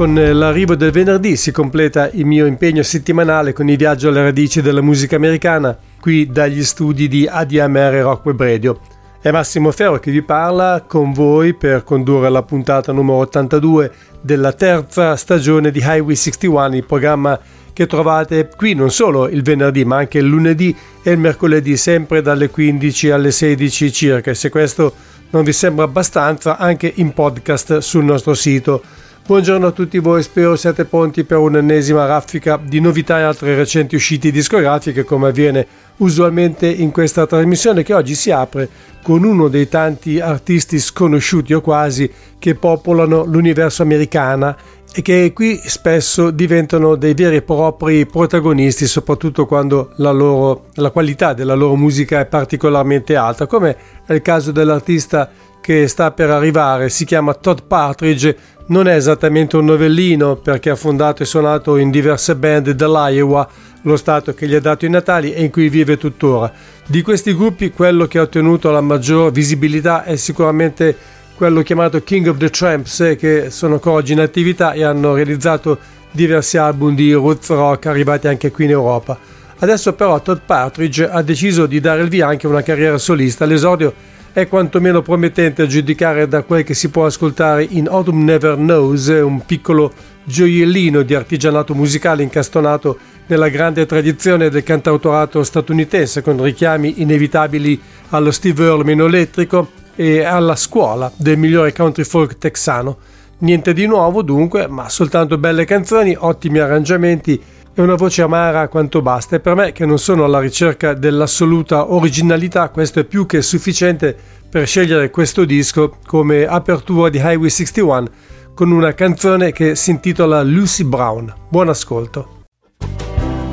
Con l'arrivo del venerdì si completa il mio impegno settimanale con i viaggi alle radici della musica americana, qui dagli studi di ADMR Rock Web Radio. È Massimo Ferro che vi parla con voi per condurre la puntata numero 82 della terza stagione di Highway 61, il programma che trovate qui non solo il venerdì ma anche il lunedì e il mercoledì sempre dalle 15 alle 16 circa. Se questo non vi sembra abbastanza, anche in podcast sul nostro sito Buongiorno a tutti voi, spero siate pronti per un'ennesima raffica di novità e altre recenti uscite discografiche come avviene usualmente in questa trasmissione che oggi si apre con uno dei tanti artisti sconosciuti o quasi che popolano l'universo americana e che qui spesso diventano dei veri e propri protagonisti, soprattutto quando la, loro, la qualità della loro musica è particolarmente alta, come è il caso dell'artista che sta per arrivare, si chiama Todd Partridge, non è esattamente un novellino perché ha fondato e suonato in diverse band dell'Iowa, lo stato che gli ha dato i natali e in cui vive tuttora. Di questi gruppi quello che ha ottenuto la maggior visibilità è sicuramente quello chiamato King of the Tramps che sono ancora oggi in attività e hanno realizzato diversi album di roots rock arrivati anche qui in Europa. Adesso però Todd Partridge ha deciso di dare il via anche a una carriera solista. L'esordio è quantomeno promettente a giudicare da quel che si può ascoltare in Autumn Never Knows, un piccolo gioiellino di artigianato musicale incastonato nella grande tradizione del cantautorato statunitense con richiami inevitabili allo Steve Earle meno elettrico e alla scuola del migliore country folk texano. Niente di nuovo dunque, ma soltanto belle canzoni, ottimi arrangiamenti e una voce amara quanto basta e per me che non sono alla ricerca dell'assoluta originalità questo è più che sufficiente per scegliere questo disco come apertura di Highway 61 con una canzone che si intitola Lucy Brown. Buon ascolto.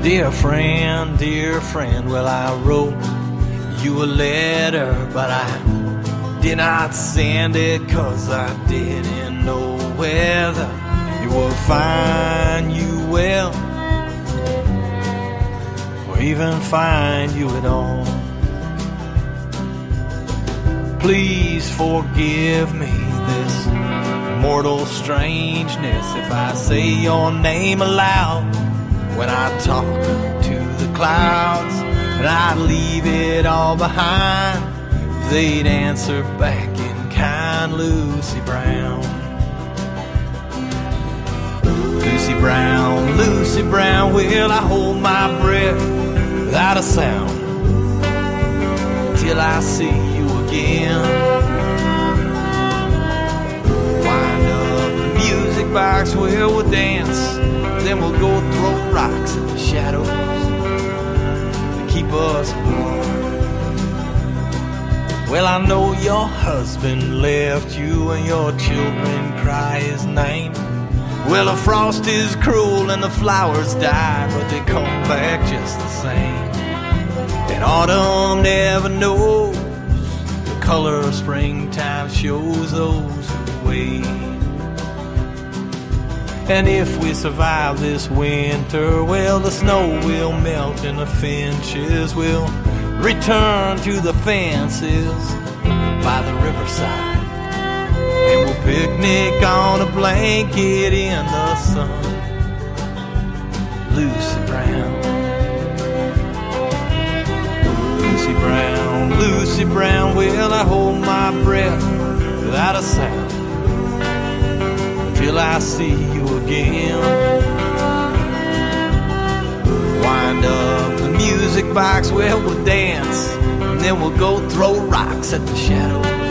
Dear friend, dear friend, well I wrote you a letter but I did not send it cause I didn't know whether you will find you well even find you at all. Please forgive me this mortal strangeness if I say your name aloud when I talk to the clouds and I leave it all behind. They'd answer back in kind Lucy Brown. Lucy Brown, Lucy Brown, will I hold my breath without a sound till I see you again? Wind up the music box where we'll dance, then we'll go throw rocks at the shadows that keep us apart. Well, I know your husband left you and your children cry his name. Well, the frost is cruel and the flowers die, but they come back just the same. And autumn never knows the color of springtime shows those who wait. And if we survive this winter, well, the snow will melt and the finches will return to the fences by the riverside. Picnic on a blanket in the sun. Lucy Brown. Lucy Brown, Lucy Brown, will I hold my breath without a sound till I see you again? Wind up the music box where we'll dance, And then we'll go throw rocks at the shadows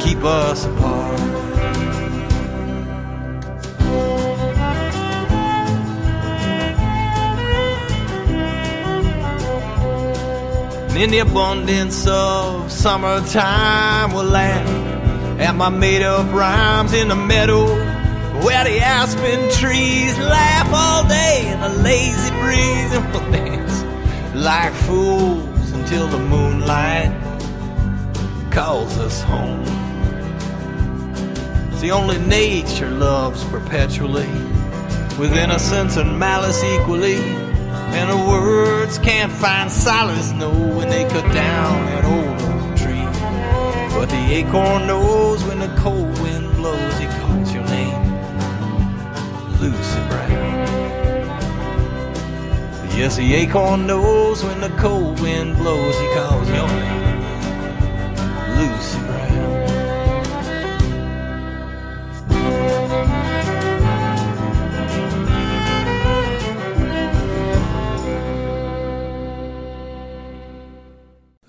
keep us apart. And in the abundance of summertime, we'll laugh at my made up rhymes in the meadow where the aspen trees laugh all day in the lazy breeze and we'll dance like fools until the moonlight calls us home. See, only nature loves perpetually with innocence and malice equally. And the words can't find solace, no, when they cut down that old oak tree. But the acorn knows when the cold wind blows, he calls your name, Lucy Brown. Yes, the acorn knows when the cold wind blows, he calls your name,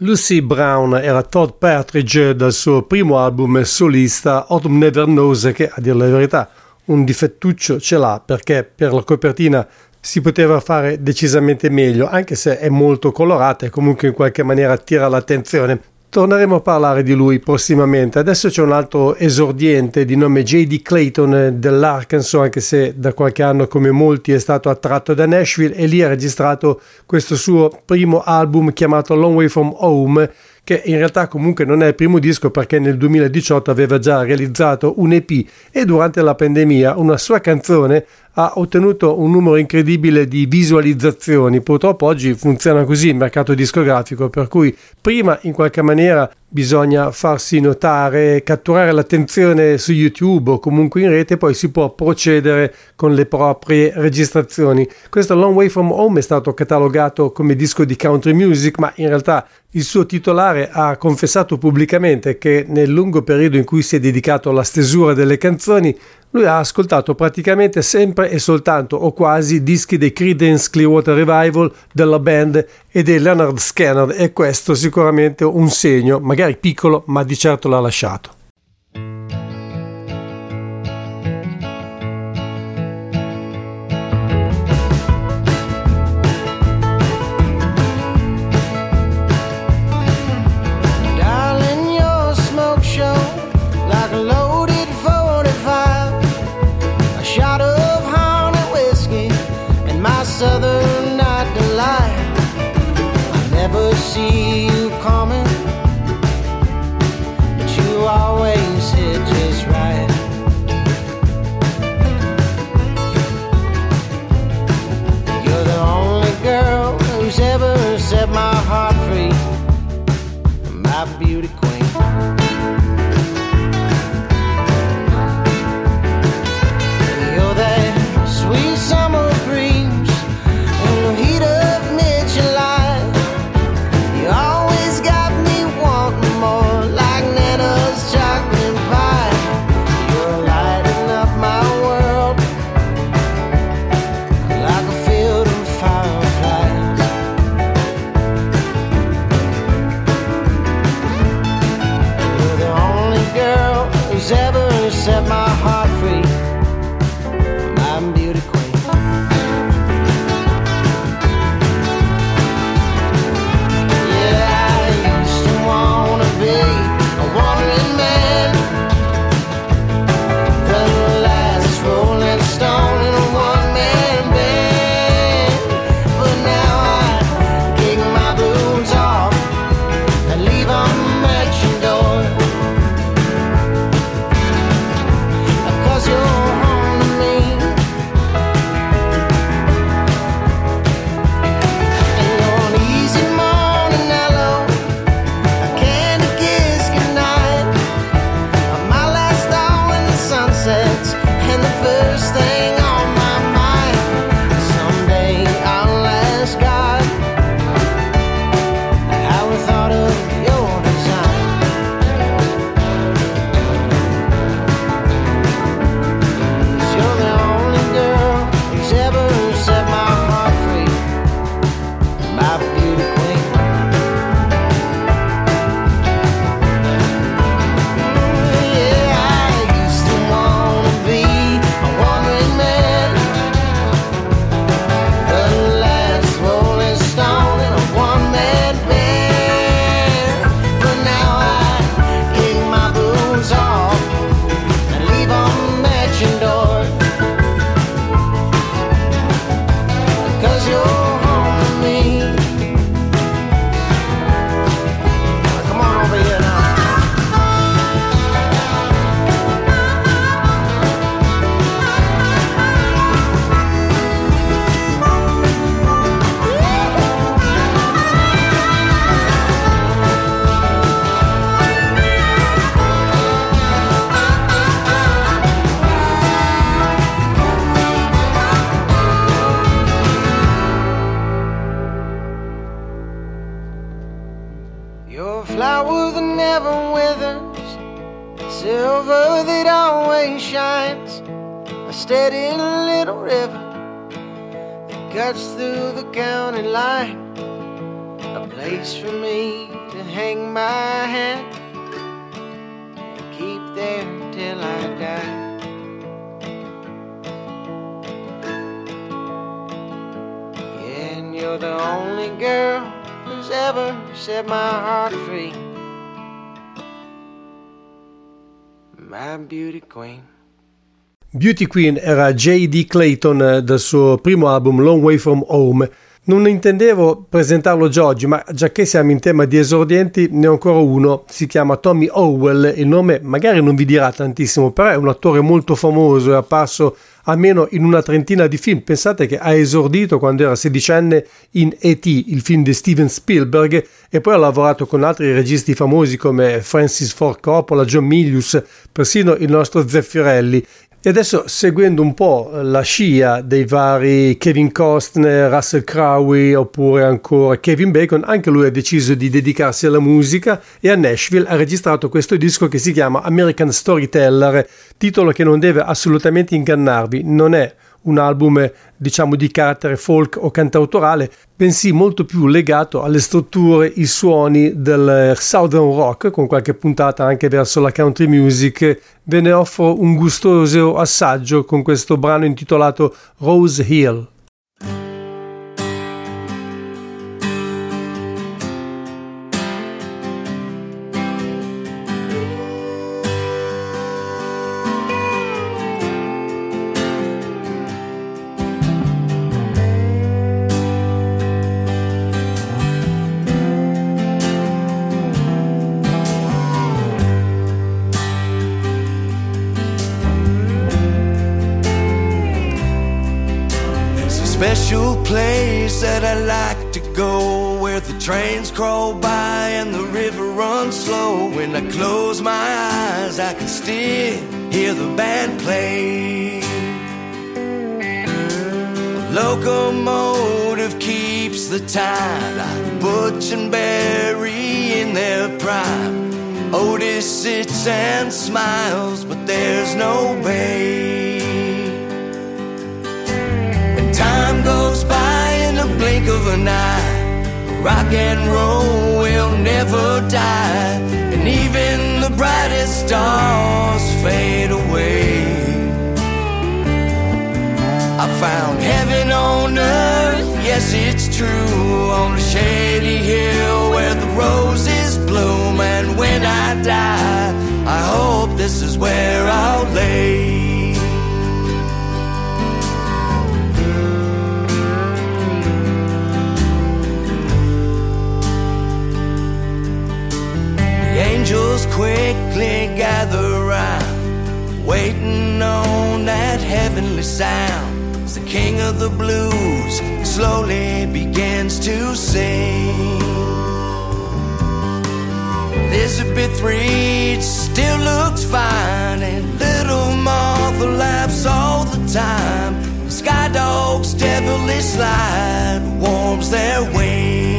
Lucy Brown era Todd Partridge dal suo primo album solista Autumn Never Knows che a dire la verità un difettuccio ce l'ha perché per la copertina si poteva fare decisamente meglio anche se è molto colorata e comunque in qualche maniera attira l'attenzione Torneremo a parlare di lui prossimamente. Adesso c'è un altro esordiente di nome J.D. Clayton dell'Arkansas, anche se da qualche anno, come molti, è stato attratto da Nashville e lì ha registrato questo suo primo album chiamato Long Way From Home, che in realtà comunque non è il primo disco perché nel 2018 aveva già realizzato un EP e durante la pandemia una sua canzone ha ottenuto un numero incredibile di visualizzazioni. Purtroppo oggi funziona così il mercato discografico, per cui prima in qualche maniera bisogna farsi notare, catturare l'attenzione su YouTube o comunque in rete, poi si può procedere con le proprie registrazioni. Questo Long Way From Home è stato catalogato come disco di country music, ma in realtà il suo titolare ha confessato pubblicamente che nel lungo periodo in cui si è dedicato alla stesura delle canzoni lui ha ascoltato praticamente sempre e soltanto o quasi dischi dei Creedence Clearwater Revival, della band e dei Leonard Scanner e questo sicuramente un segno, magari piccolo, ma di certo l'ha lasciato. A steady little river that cuts through the county line, a place for me to hang my hat and keep there till I die. And you're the only girl who's ever set my heart free. My beauty queen. Beauty Queen era J.D. Clayton eh, dal suo primo album Long Way From Home. Non intendevo presentarlo già oggi, ma già che siamo in tema di esordienti, ne ho ancora uno. Si chiama Tommy Howell. Il nome magari non vi dirà tantissimo, però è un attore molto famoso, è apparso almeno in una trentina di film. Pensate che ha esordito quando era sedicenne in E.T., il film di Steven Spielberg, e poi ha lavorato con altri registi famosi come Francis Ford Coppola, John Milius, persino il nostro Zeffirelli. E adesso seguendo un po' la scia dei vari Kevin Costner, Russell Crowe oppure ancora Kevin Bacon, anche lui ha deciso di dedicarsi alla musica e a Nashville ha registrato questo disco che si chiama American Storyteller, titolo che non deve assolutamente ingannarvi, non è un album diciamo di carattere folk o cantautorale, bensì molto più legato alle strutture, i suoni del southern rock, con qualche puntata anche verso la country music. Ve ne offro un gustoso assaggio con questo brano intitolato Rose Hill. There's a place that I like to go where the trains crawl by and the river runs slow. When I close my eyes, I can still hear the band play. A locomotive keeps the time like Butch and Barry in their prime. Otis sits and smiles, but there's no bay. Blink of an eye. Rock and roll will never die. And even the brightest stars fade away. I found heaven on earth, yes, it's true. On a shady hill where the roses bloom. And when I die, I hope this is where I'll lay. Angels quickly gather round, waiting on that heavenly sound. As the king of the blues slowly begins to sing. Elizabeth Reed still looks fine, and little Martha laughs all the time. Sky Dog's devilish slide warms their wings.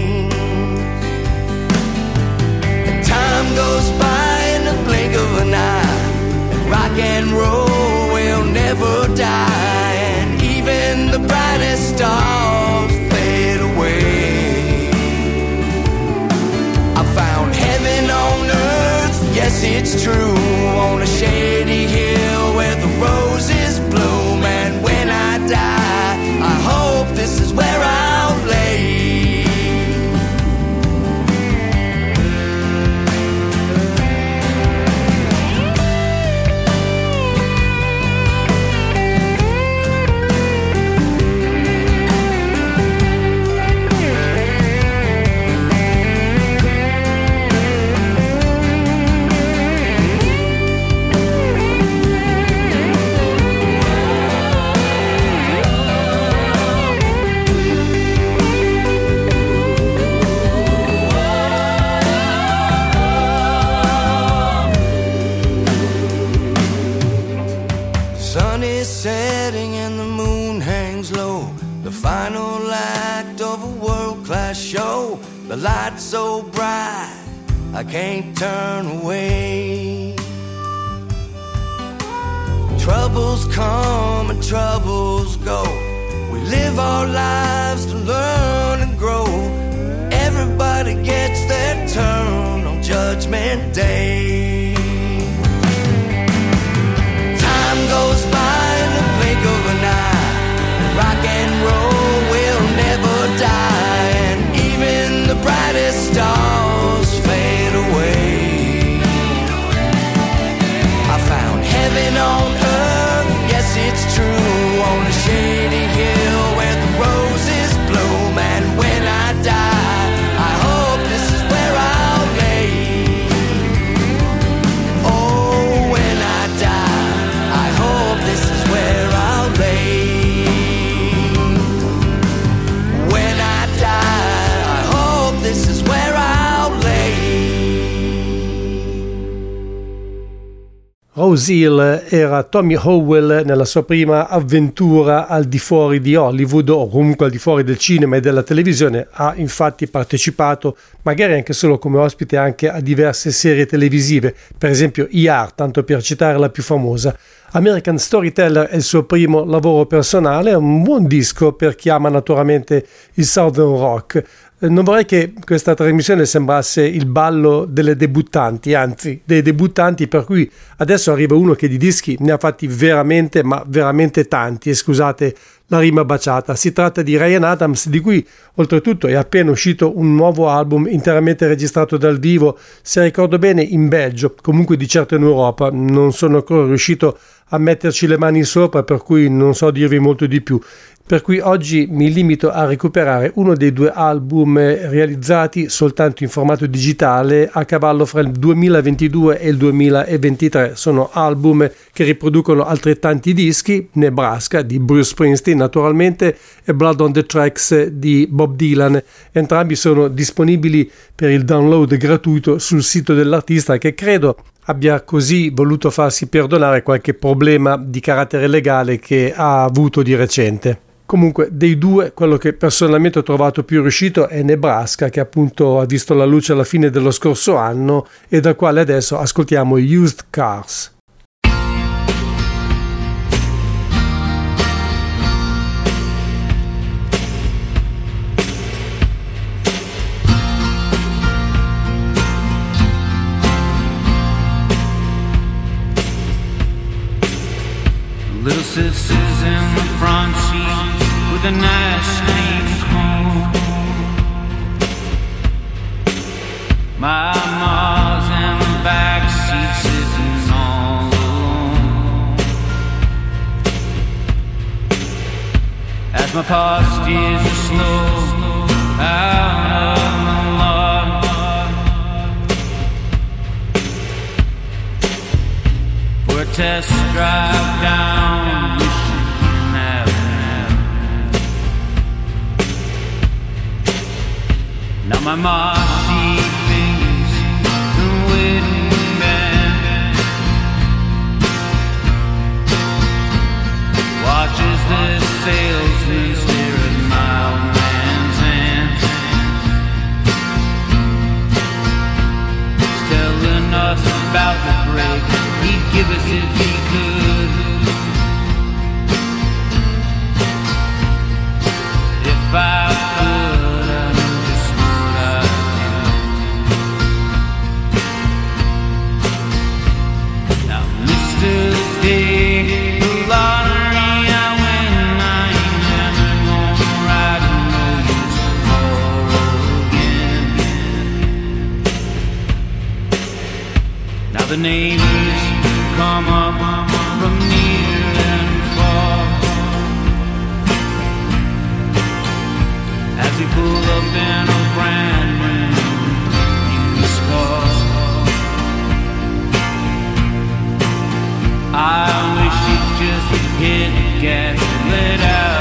Rock and roll will never die. And even the brightest stars fade away. I found heaven on earth, yes, it's true. Can't turn away. Troubles come and troubles go. We live our lives to learn and grow. Everybody gets their turn on Judgment Day. Rose Hill era Tommy Howell nella sua prima avventura al di fuori di Hollywood o comunque al di fuori del cinema e della televisione. Ha infatti partecipato, magari anche solo come ospite, anche a diverse serie televisive, per esempio ER, tanto per citare la più famosa. American Storyteller è il suo primo lavoro personale, un buon disco per chi ama naturalmente il Southern Rock. Eh, Non vorrei che questa trasmissione sembrasse il ballo delle debuttanti, anzi dei debuttanti per cui adesso arriva uno che di dischi ne ha fatti veramente, ma veramente tanti, e scusate la rima baciata. Si tratta di Ryan Adams, di cui oltretutto è appena uscito un nuovo album interamente registrato dal vivo, se ricordo bene in Belgio, comunque di certo in Europa. Non sono ancora riuscito a metterci le mani sopra, per cui non so dirvi molto di più. Per cui oggi mi limito a recuperare uno dei due album realizzati soltanto in formato digitale a cavallo fra il 2022 e il 2023. Sono album che riproducono altrettanti dischi, Nebraska di Bruce Springsteen naturalmente e Blood on the Tracks di Bob Dylan. Entrambi sono disponibili per il download gratuito sul sito dell'artista che credo abbia così voluto farsi perdonare qualche problema di carattere legale che ha avuto di recente. Comunque, dei due, quello che personalmente ho trovato più riuscito è Nebraska, che appunto ha visto la luce alla fine dello scorso anno e dal quale adesso ascoltiamo Used Cars. Little sisters in the front seat a nice clean home. My ma's in the back seat sitting all alone. As my pa steers slow out of the lot. for a test drive down Now my she thinks the wedding band watches the salesman stare at my old man's hands. Telling us about the break he'd give us if he could. The neighbors come up from near and far as we pull up in a brand new car. I wish you'd just hit gas and let out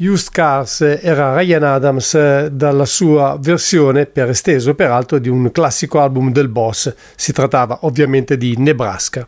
Used Cars era Ryan Adams dalla sua versione, per esteso peraltro, di un classico album del boss. Si trattava ovviamente di Nebraska.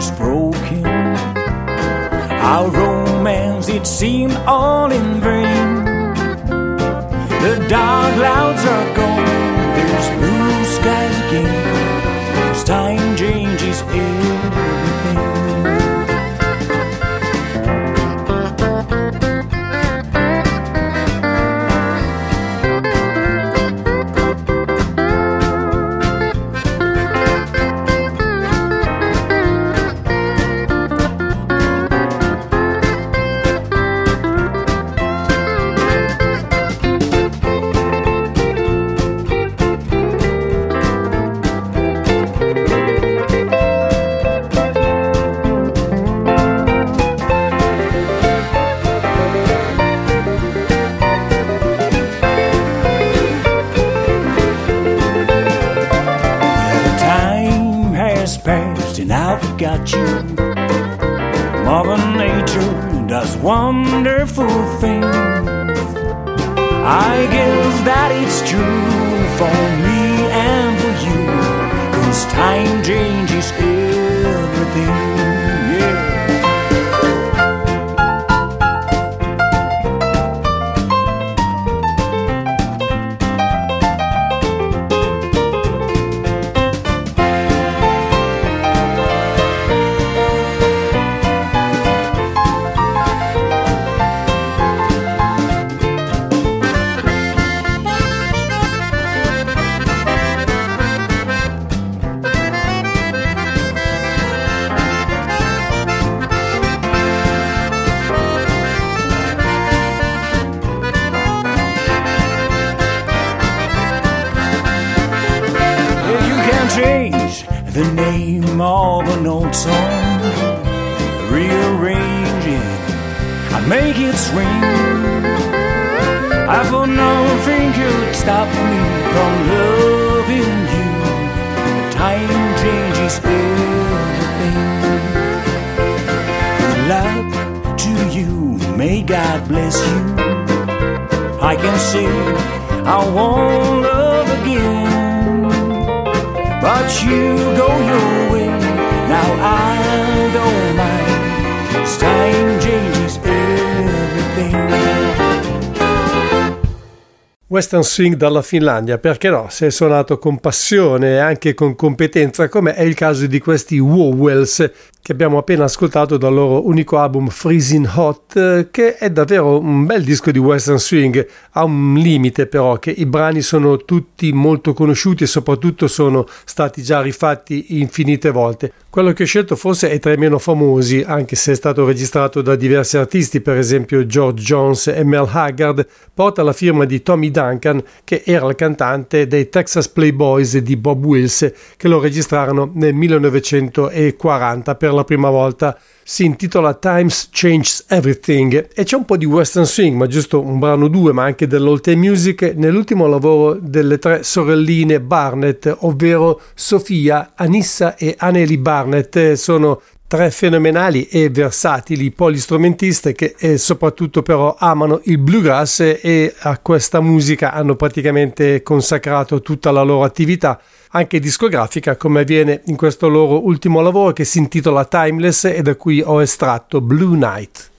Was broken. Our romance, it seemed all Forgot. Mother Nature does wonderful things. I guess that it's true for Western Swing dalla Finlandia, perché no? Se è suonato con passione e anche con competenza, come è il caso di questi Wowells che abbiamo appena ascoltato dal loro unico album Freezing Hot, che è davvero un bel disco di Western Swing. Ha un limite però, che i brani sono tutti molto conosciuti e soprattutto sono stati già rifatti infinite volte. Quello che ho scelto forse è tra i meno famosi, anche se è stato registrato da diversi artisti, per esempio George Jones e Mel Haggard, porta la firma di Tommy Duncan, che era il cantante dei Texas Playboys di Bob Wills, che lo registrarono nel 1940 per la prima volta. Si intitola Times Changes Everything e c'è un po' di western swing, ma giusto un brano due, ma anche dell'old time music nell'ultimo lavoro delle tre sorelline Barnett, ovvero Sofia, Anissa e Anneli Barnett. Sono tre fenomenali e versatili polistrumentiste che eh, soprattutto però amano il bluegrass e a questa musica hanno praticamente consacrato tutta la loro attività anche discografica come avviene in questo loro ultimo lavoro che si intitola Timeless e da cui ho estratto Blue Night.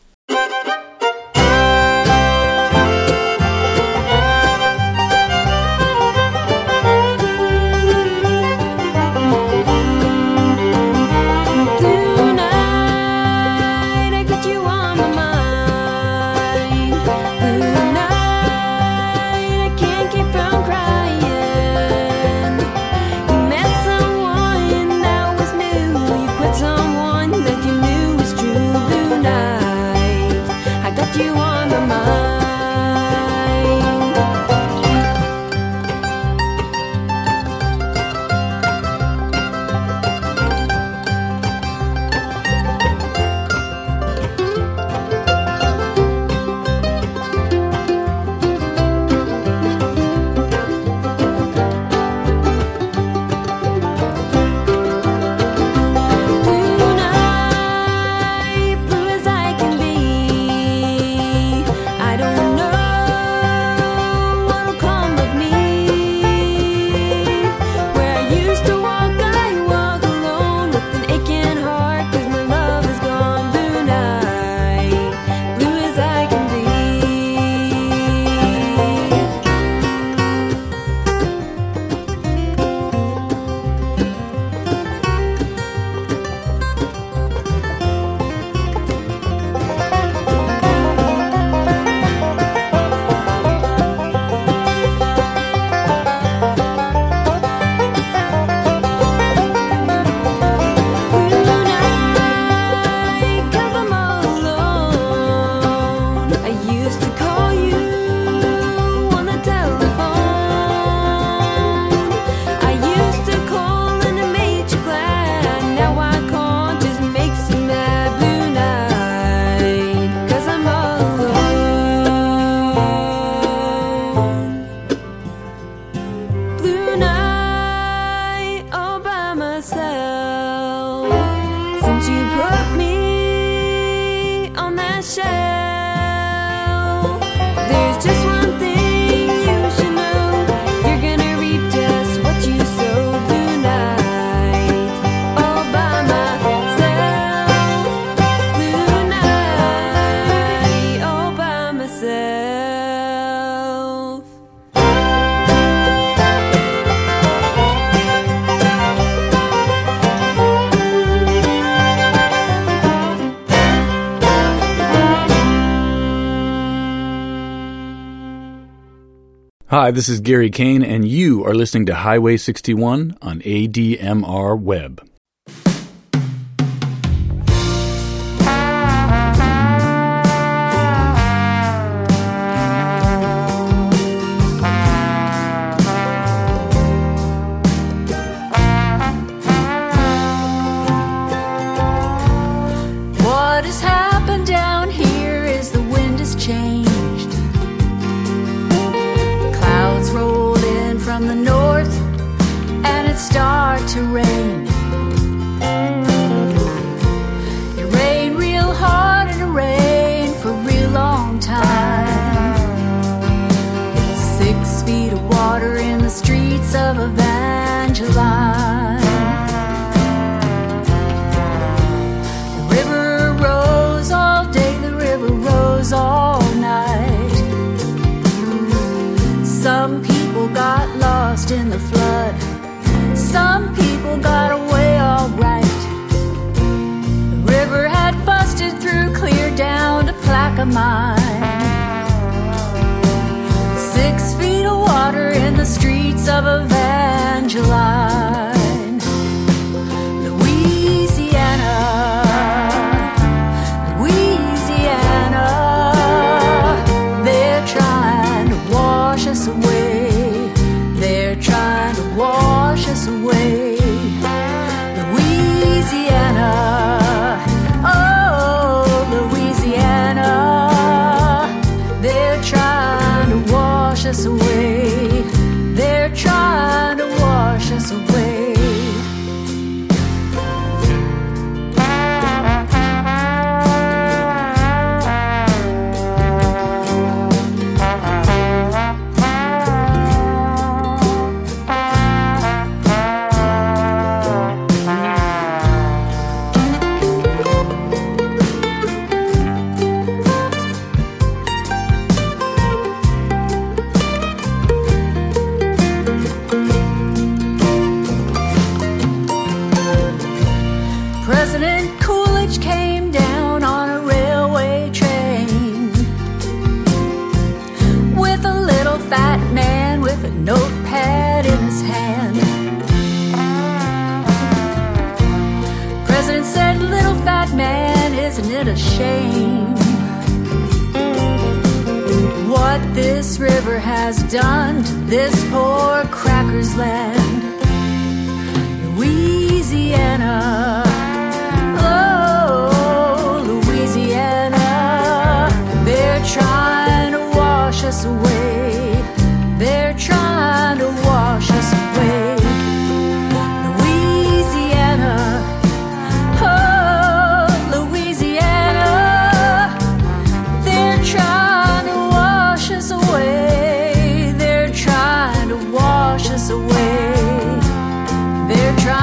Hi, this is Gary Kane, and you are listening to Highway 61 on ADMR Web.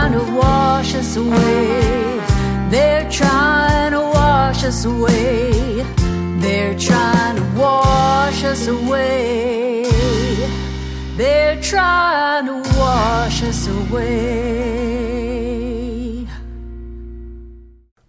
trying to wash us away. They're trying to wash us away. They're trying to wash us away. They're trying to wash us away.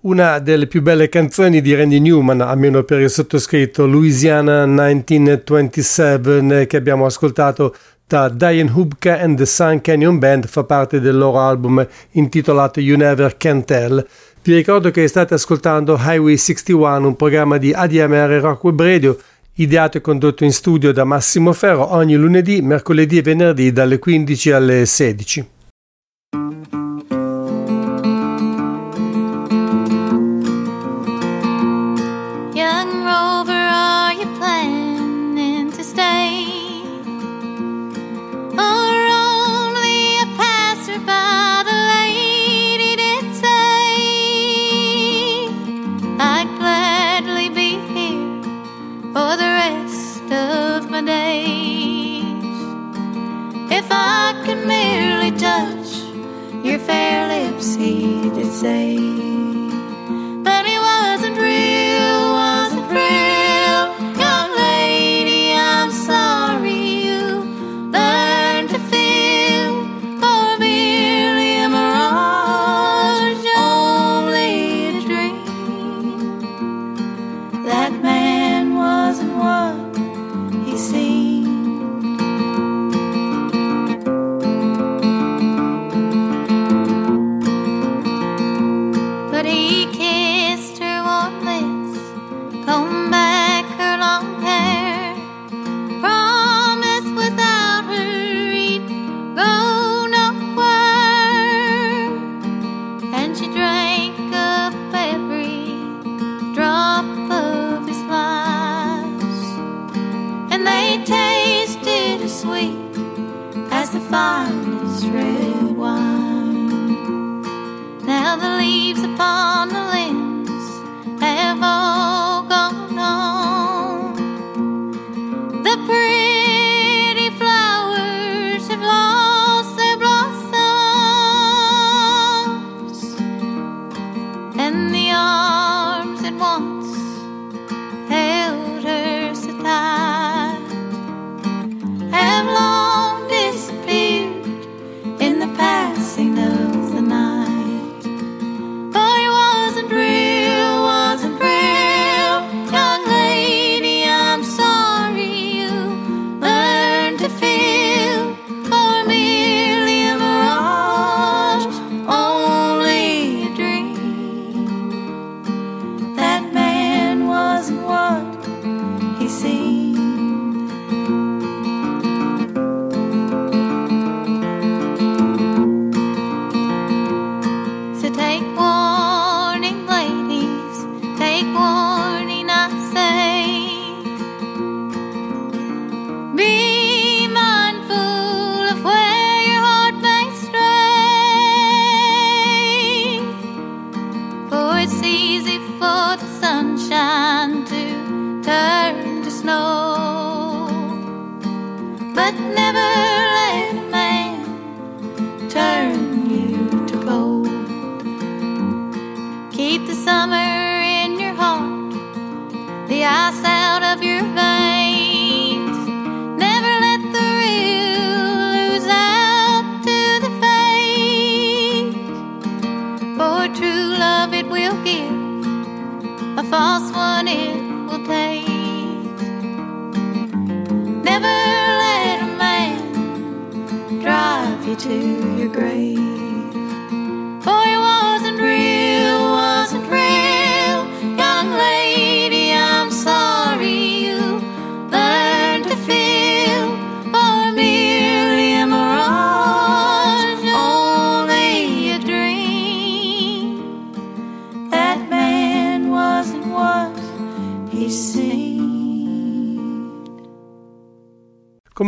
Una delle più belle canzoni di Randy Newman, almeno per il sottoscritto, Louisiana 1927, eh, che abbiamo ascoltato da Diane Hubka and the Sun Canyon Band fa parte del loro album intitolato You Never Can Tell. Vi ricordo che state ascoltando Highway 61, un programma di ADMR Rock Web Radio ideato e condotto in studio da Massimo Ferro ogni lunedì, mercoledì e venerdì dalle 15 alle 16. fair lips he did say.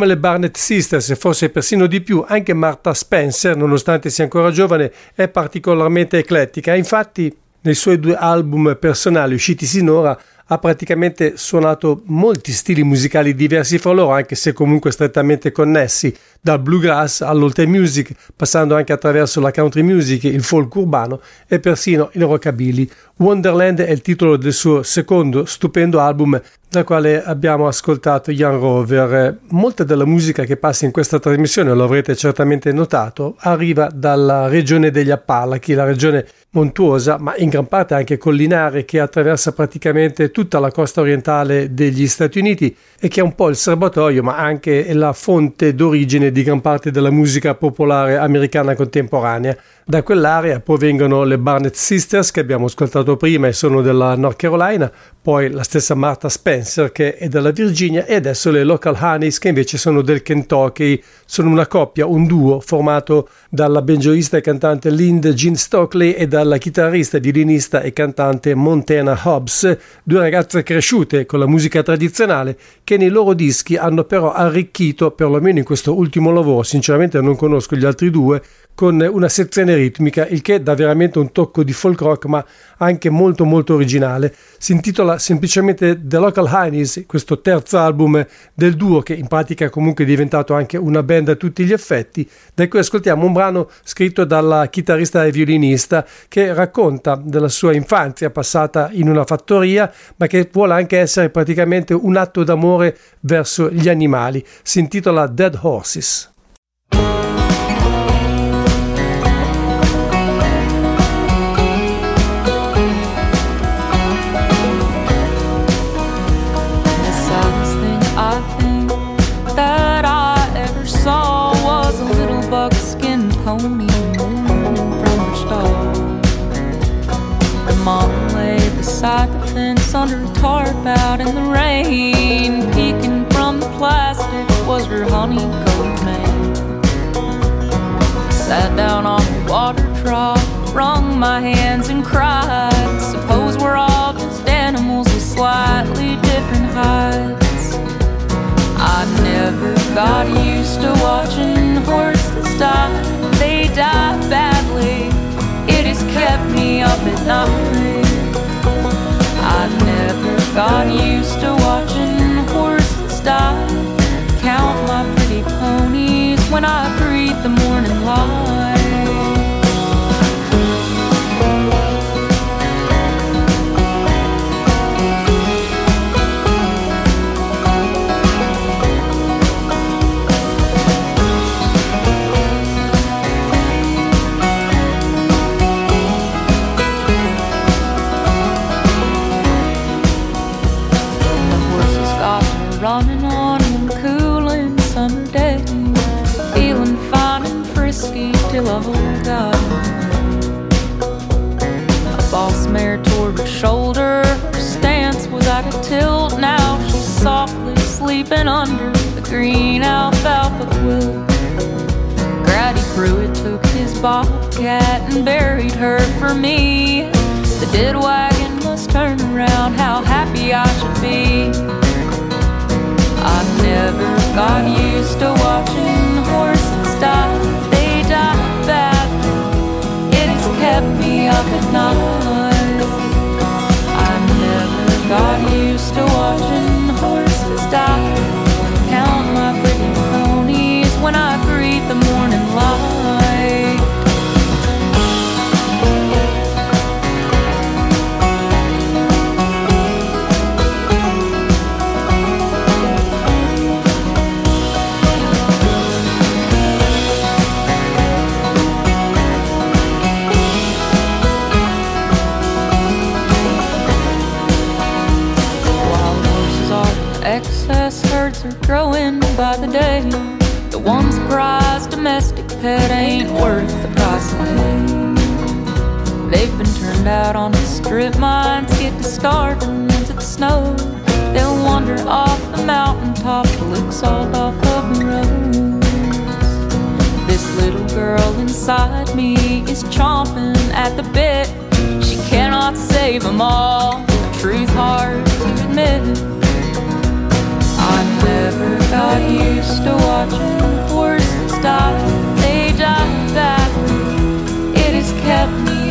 Come le Barnett Sisters e forse persino di più, anche Martha Spencer, nonostante sia ancora giovane, è particolarmente eclettica. Infatti, nei suoi due album personali usciti sinora, ha praticamente suonato molti stili musicali diversi fra loro, anche se comunque strettamente connessi, dal bluegrass all'old music, passando anche attraverso la country music, il folk urbano e persino il rockabilly. Wonderland è il titolo del suo secondo stupendo album dal quale abbiamo ascoltato Young Rover. Molta della musica che passa in questa trasmissione, lo avrete certamente notato, arriva dalla regione degli Appalachi, la regione montuosa, ma in gran parte anche collinare, che attraversa praticamente tutta la costa orientale degli Stati Uniti e che è un po' il serbatoio, ma anche la fonte d'origine di gran parte della musica popolare americana contemporanea. Da quell'area provengono le Barnett Sisters che abbiamo ascoltato prima e sono della North Carolina, poi la stessa Martha Spencer che è della Virginia e adesso le Local Honeys che invece sono del Kentucky. Sono una coppia, un duo formato dalla banjoista e cantante Linda Jean Stockley e dalla chitarrista, violinista e cantante Montana Hobbs, due ragazze cresciute con la musica tradizionale che nei loro dischi hanno però arricchito, perlomeno in questo ultimo lavoro, sinceramente non conosco gli altri due, con una sezione ritmica, il che dà veramente un tocco di folk rock, ma anche molto molto originale. Si intitola semplicemente The Local Honeys, questo terzo album del duo, che in pratica comunque è diventato anche una band a tutti gli effetti, da cui ascoltiamo un brano scritto dalla chitarrista e violinista che racconta della sua infanzia passata in una fattoria, ma che vuole anche essere praticamente un atto d'amore verso gli animali. Si intitola Dead Horses. Lay the fence under a tarp out in the rain, peeking from the plastic was her honeycomb man. Sat down on the water trough, wrung my hands and cried. Suppose we're all just animals with slightly different heights. I never got used to watching horses die, they die badly. It has kept me up at night. I never got used to watching horses die. They've been turned out on the strip mines, get to starving into the snow. They'll wander off the mountaintop to lick salt off of the road. This little girl inside me is chomping at the bit. She cannot save them all. Truth hard to admit. I never got used to watching horses die. They die badly. It has kept me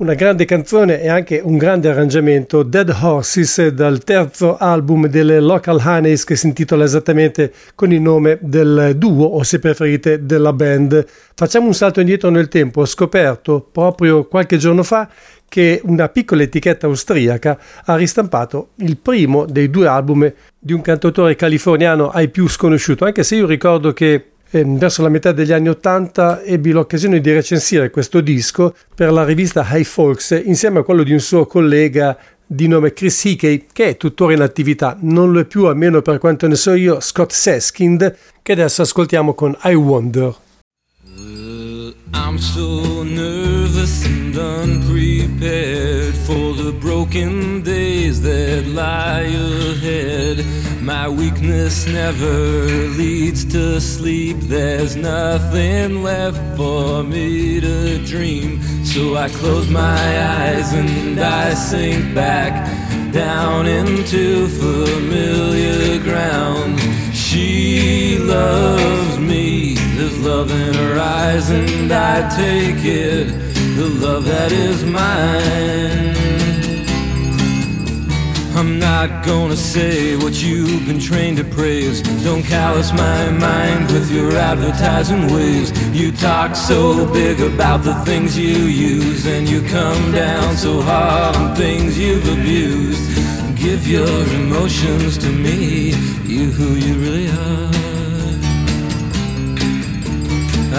Una grande canzone e anche un grande arrangiamento, Dead Horses, dal terzo album delle Local Honeys che si intitola esattamente con il nome del duo o se preferite della band. Facciamo un salto indietro nel tempo, ho scoperto proprio qualche giorno fa che una piccola etichetta austriaca ha ristampato il primo dei due album di un cantautore californiano ai più sconosciuto, anche se io ricordo che verso la metà degli anni Ottanta ebbi l'occasione di recensire questo disco per la rivista High Folks insieme a quello di un suo collega di nome Chris Hickey che è tuttora in attività, non lo è più almeno per quanto ne so io, Scott Seskind che adesso ascoltiamo con I Wonder. I'm so nervous and unprepared for the broken that lie ahead. My weakness never leads to sleep. There's nothing left for me to dream. So I close my eyes and I sink back down into familiar ground. She loves me, there's love in her eyes, and I take it, the love that is mine. I'm not gonna say what you've been trained to praise. Don't callous my mind with your advertising ways. You talk so big about the things you use, and you come down so hard on things you've abused. Give your emotions to me, you who you really are.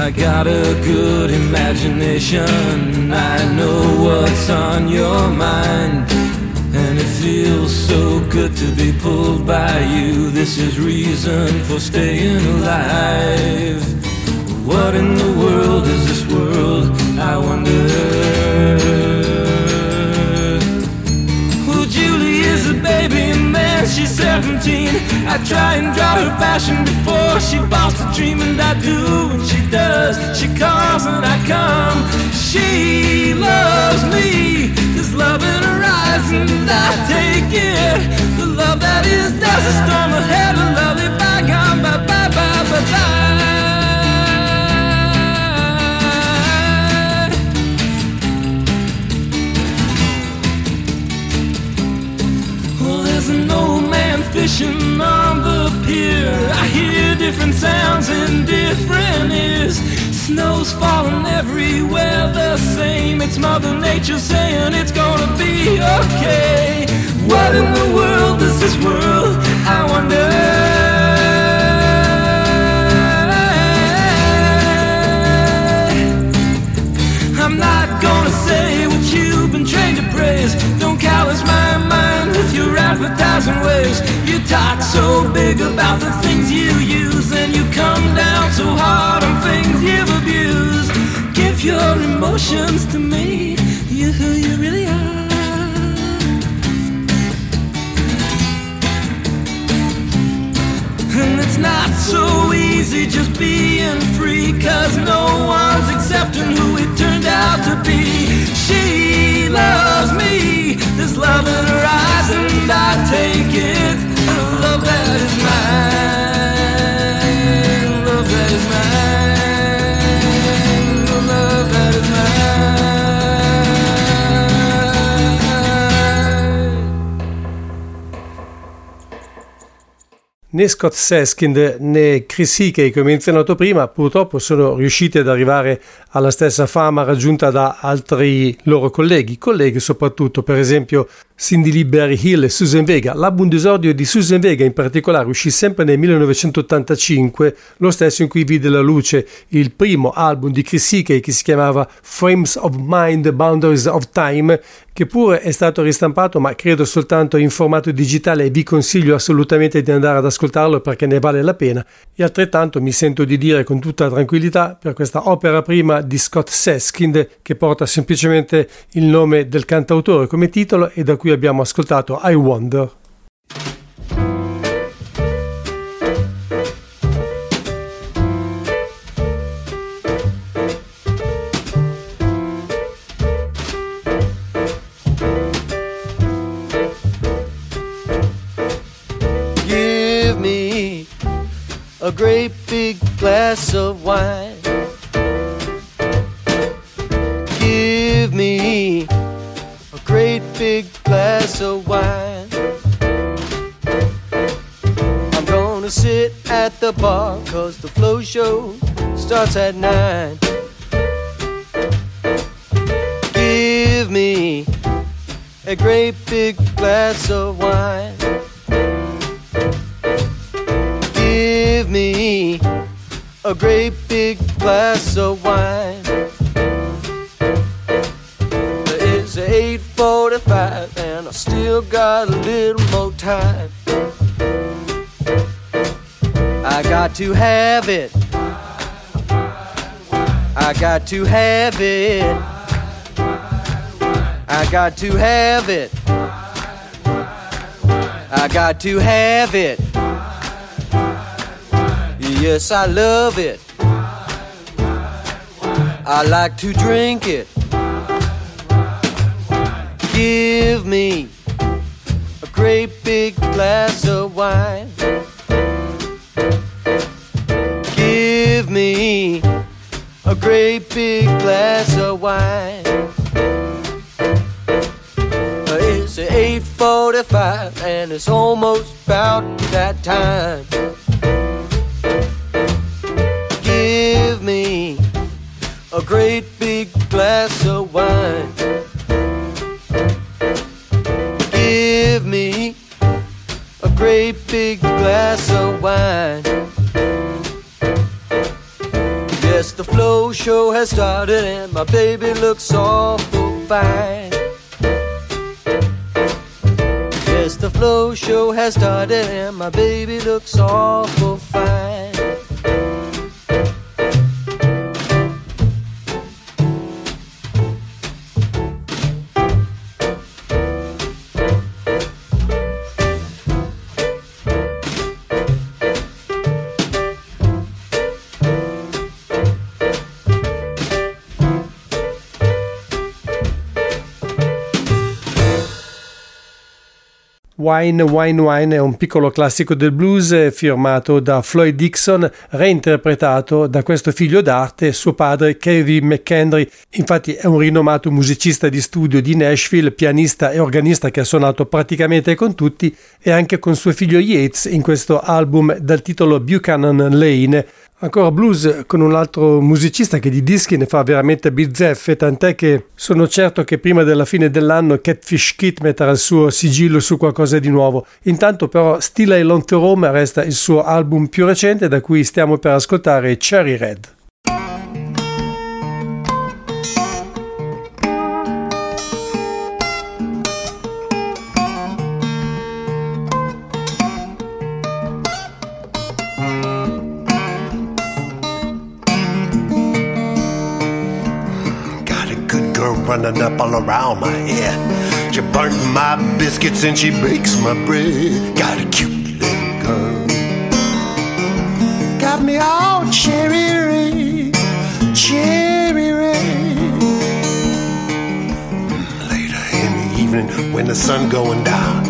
I got a good imagination. I know what's on your mind. Feels so good to be pulled by you. This is reason for staying alive. What in the world is this world? I wonder. Well, Julie is a baby, and man, she's 17. I try and draw her passion before she falls to dream, and I do, and she does. She calls and I come. She loves me. There's love in her eyes, and I take it. The love that is, there's a storm ahead, a lovely bygone, bye bye bye bye bye. Snow's falling everywhere the same. It's Mother Nature saying it's gonna be okay. What in the world is this world? I wonder. I'm not gonna say what you've been trained to praise. Don't callous my mind with your advertising ways. Talk so big about the things you use, and you come down so hard on things you've abused. Give your emotions to me. You who you really are. And it's not so easy just being free Cause no one's accepting who it turned out to be She loves me, there's love in her eyes and I take it that is mine Né Scott Seskind né Chris Hickey, come menzionato prima, purtroppo sono riusciti ad arrivare alla stessa fama raggiunta da altri loro colleghi, colleghi soprattutto, per esempio Cindy Lee Barry Hill e Susan Vega. L'album d'esordio di Susan Vega in particolare uscì sempre nel 1985, lo stesso in cui vide la luce il primo album di Chris Hickey che si chiamava Frames of Mind, Boundaries of Time, che pure è stato ristampato ma credo soltanto in formato digitale e vi consiglio assolutamente di andare ad ascoltarlo perché ne vale la pena e altrettanto mi sento di dire con tutta tranquillità per questa opera prima di Scott Seskind che porta semplicemente il nome del cantautore come titolo e da cui abbiamo ascoltato I Wonder. Wine. Give me a great big glass of wine. I'm gonna sit at the bar cause the flow show starts at nine. Give me a great big glass of wine. Give me a great glass of wine. It's 8:45 and I still got a little more time. I got to have it. I got to have it. I got to have it. I got to have it. Yes, I love it. I like to drink it. Give me a great big glass of wine. Give me a great big glass of wine. It's 8:45 and it's almost about that time. A great big glass of wine. Give me a great big glass of wine. Yes, the flow show has started and my baby looks awful fine. Yes, the flow show has started and my baby looks awful fine. Wine, Wine, Wine è un piccolo classico del blues firmato da Floyd Dixon, reinterpretato da questo figlio d'arte, suo padre Kevin McHenry. Infatti è un rinomato musicista di studio di Nashville, pianista e organista che ha suonato praticamente con tutti e anche con suo figlio Yates in questo album dal titolo Buchanan Lane. Ancora blues con un altro musicista che di dischi ne fa veramente bizzeffe, tant'è che sono certo che prima della fine dell'anno Catfish Kit metterà il suo sigillo su qualcosa di nuovo. Intanto però Still Alone to Rome resta il suo album più recente da cui stiamo per ascoltare Cherry Red. Running up all around my head. She burnt my biscuits and she bakes my bread. Got a cute little girl. Got me all cherry red, cherry red. Later in the evening when the sun going down,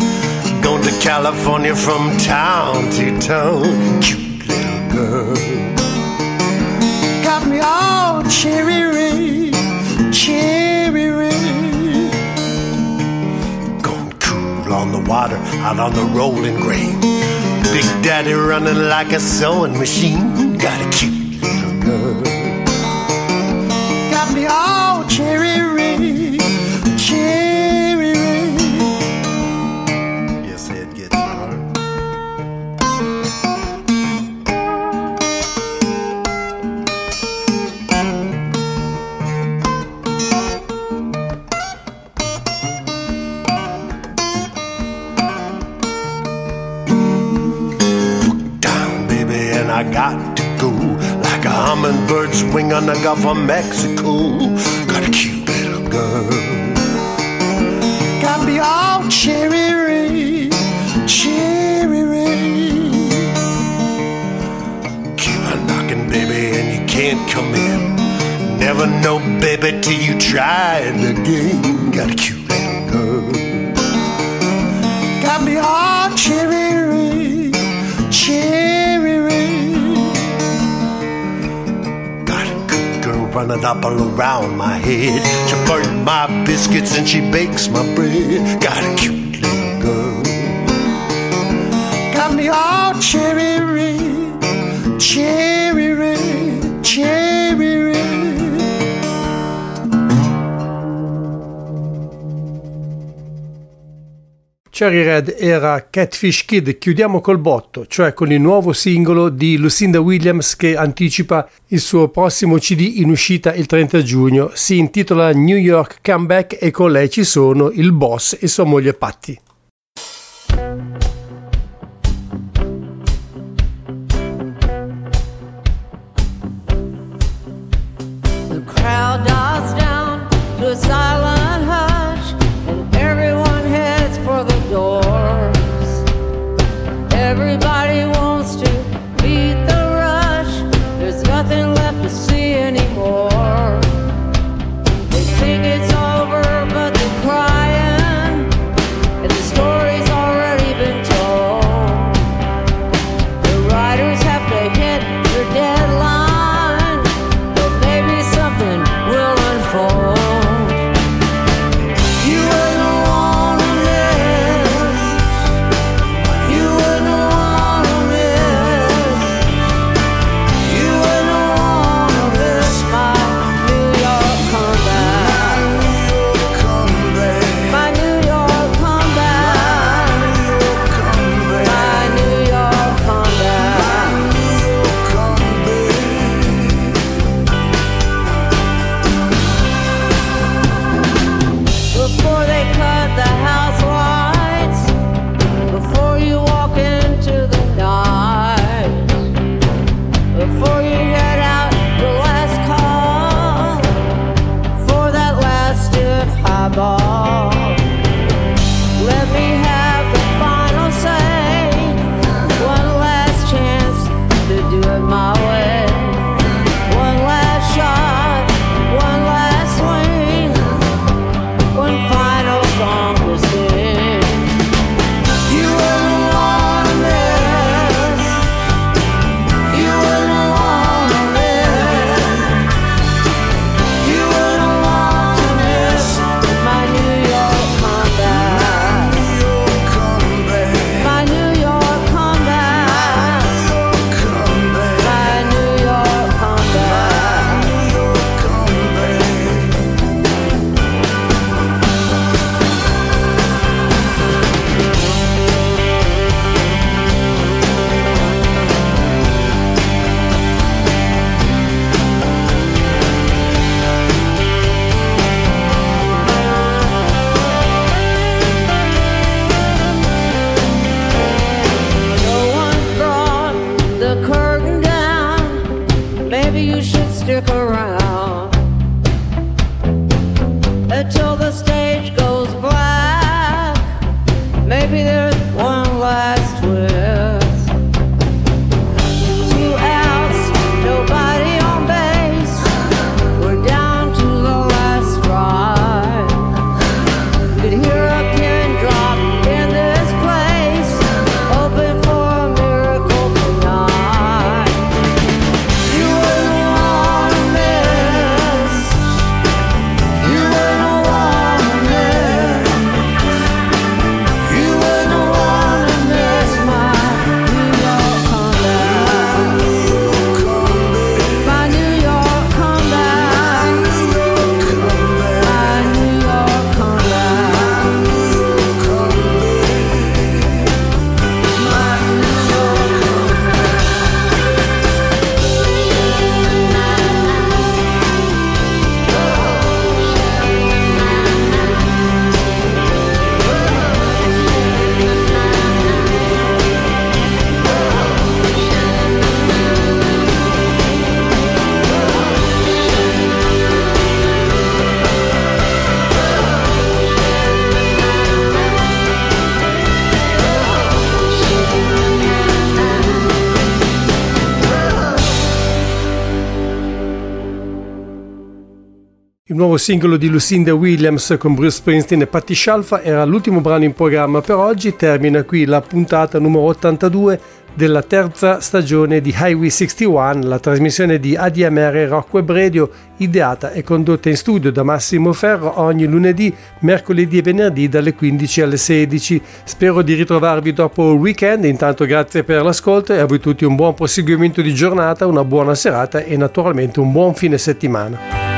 going to California from town to town. Cute little girl. Got me all cherry red, water, out on the rolling grain. Big Daddy running like a sewing machine. Got a cute little girl. Got me all cherry red, on the Gulf of Mexico. Got a cute little girl. Got me all cherry red, cherry red. Keep on knocking, baby, and you can't come in. Never know, baby, till you try it again. Got a cute little girl. Got me all cherry running up all around my head. She burnt my biscuits and she bakes my bread. Got a cute little girl. Got me all cherry Cherry Red era Catfish Kid, chiudiamo col botto, cioè con il nuovo singolo di Lucinda Williams che anticipa il suo prossimo CD in uscita il 30 giugno. Si intitola New York Comeback e con lei ci sono il boss e sua moglie Patti. Nuovo singolo di Lucinda Williams con Bruce Springsteen e Patti Scialfa era l'ultimo brano in programma per oggi. Termina qui la puntata numero 82 della terza stagione di Highway 61, la trasmissione di ADMR Rock Web Radio, ideata e condotta in studio da Massimo Ferro ogni lunedì, mercoledì e venerdì dalle 15 alle 16. Spero di ritrovarvi dopo il weekend, intanto grazie per l'ascolto e a voi tutti un buon proseguimento di giornata, una buona serata e naturalmente un buon fine settimana.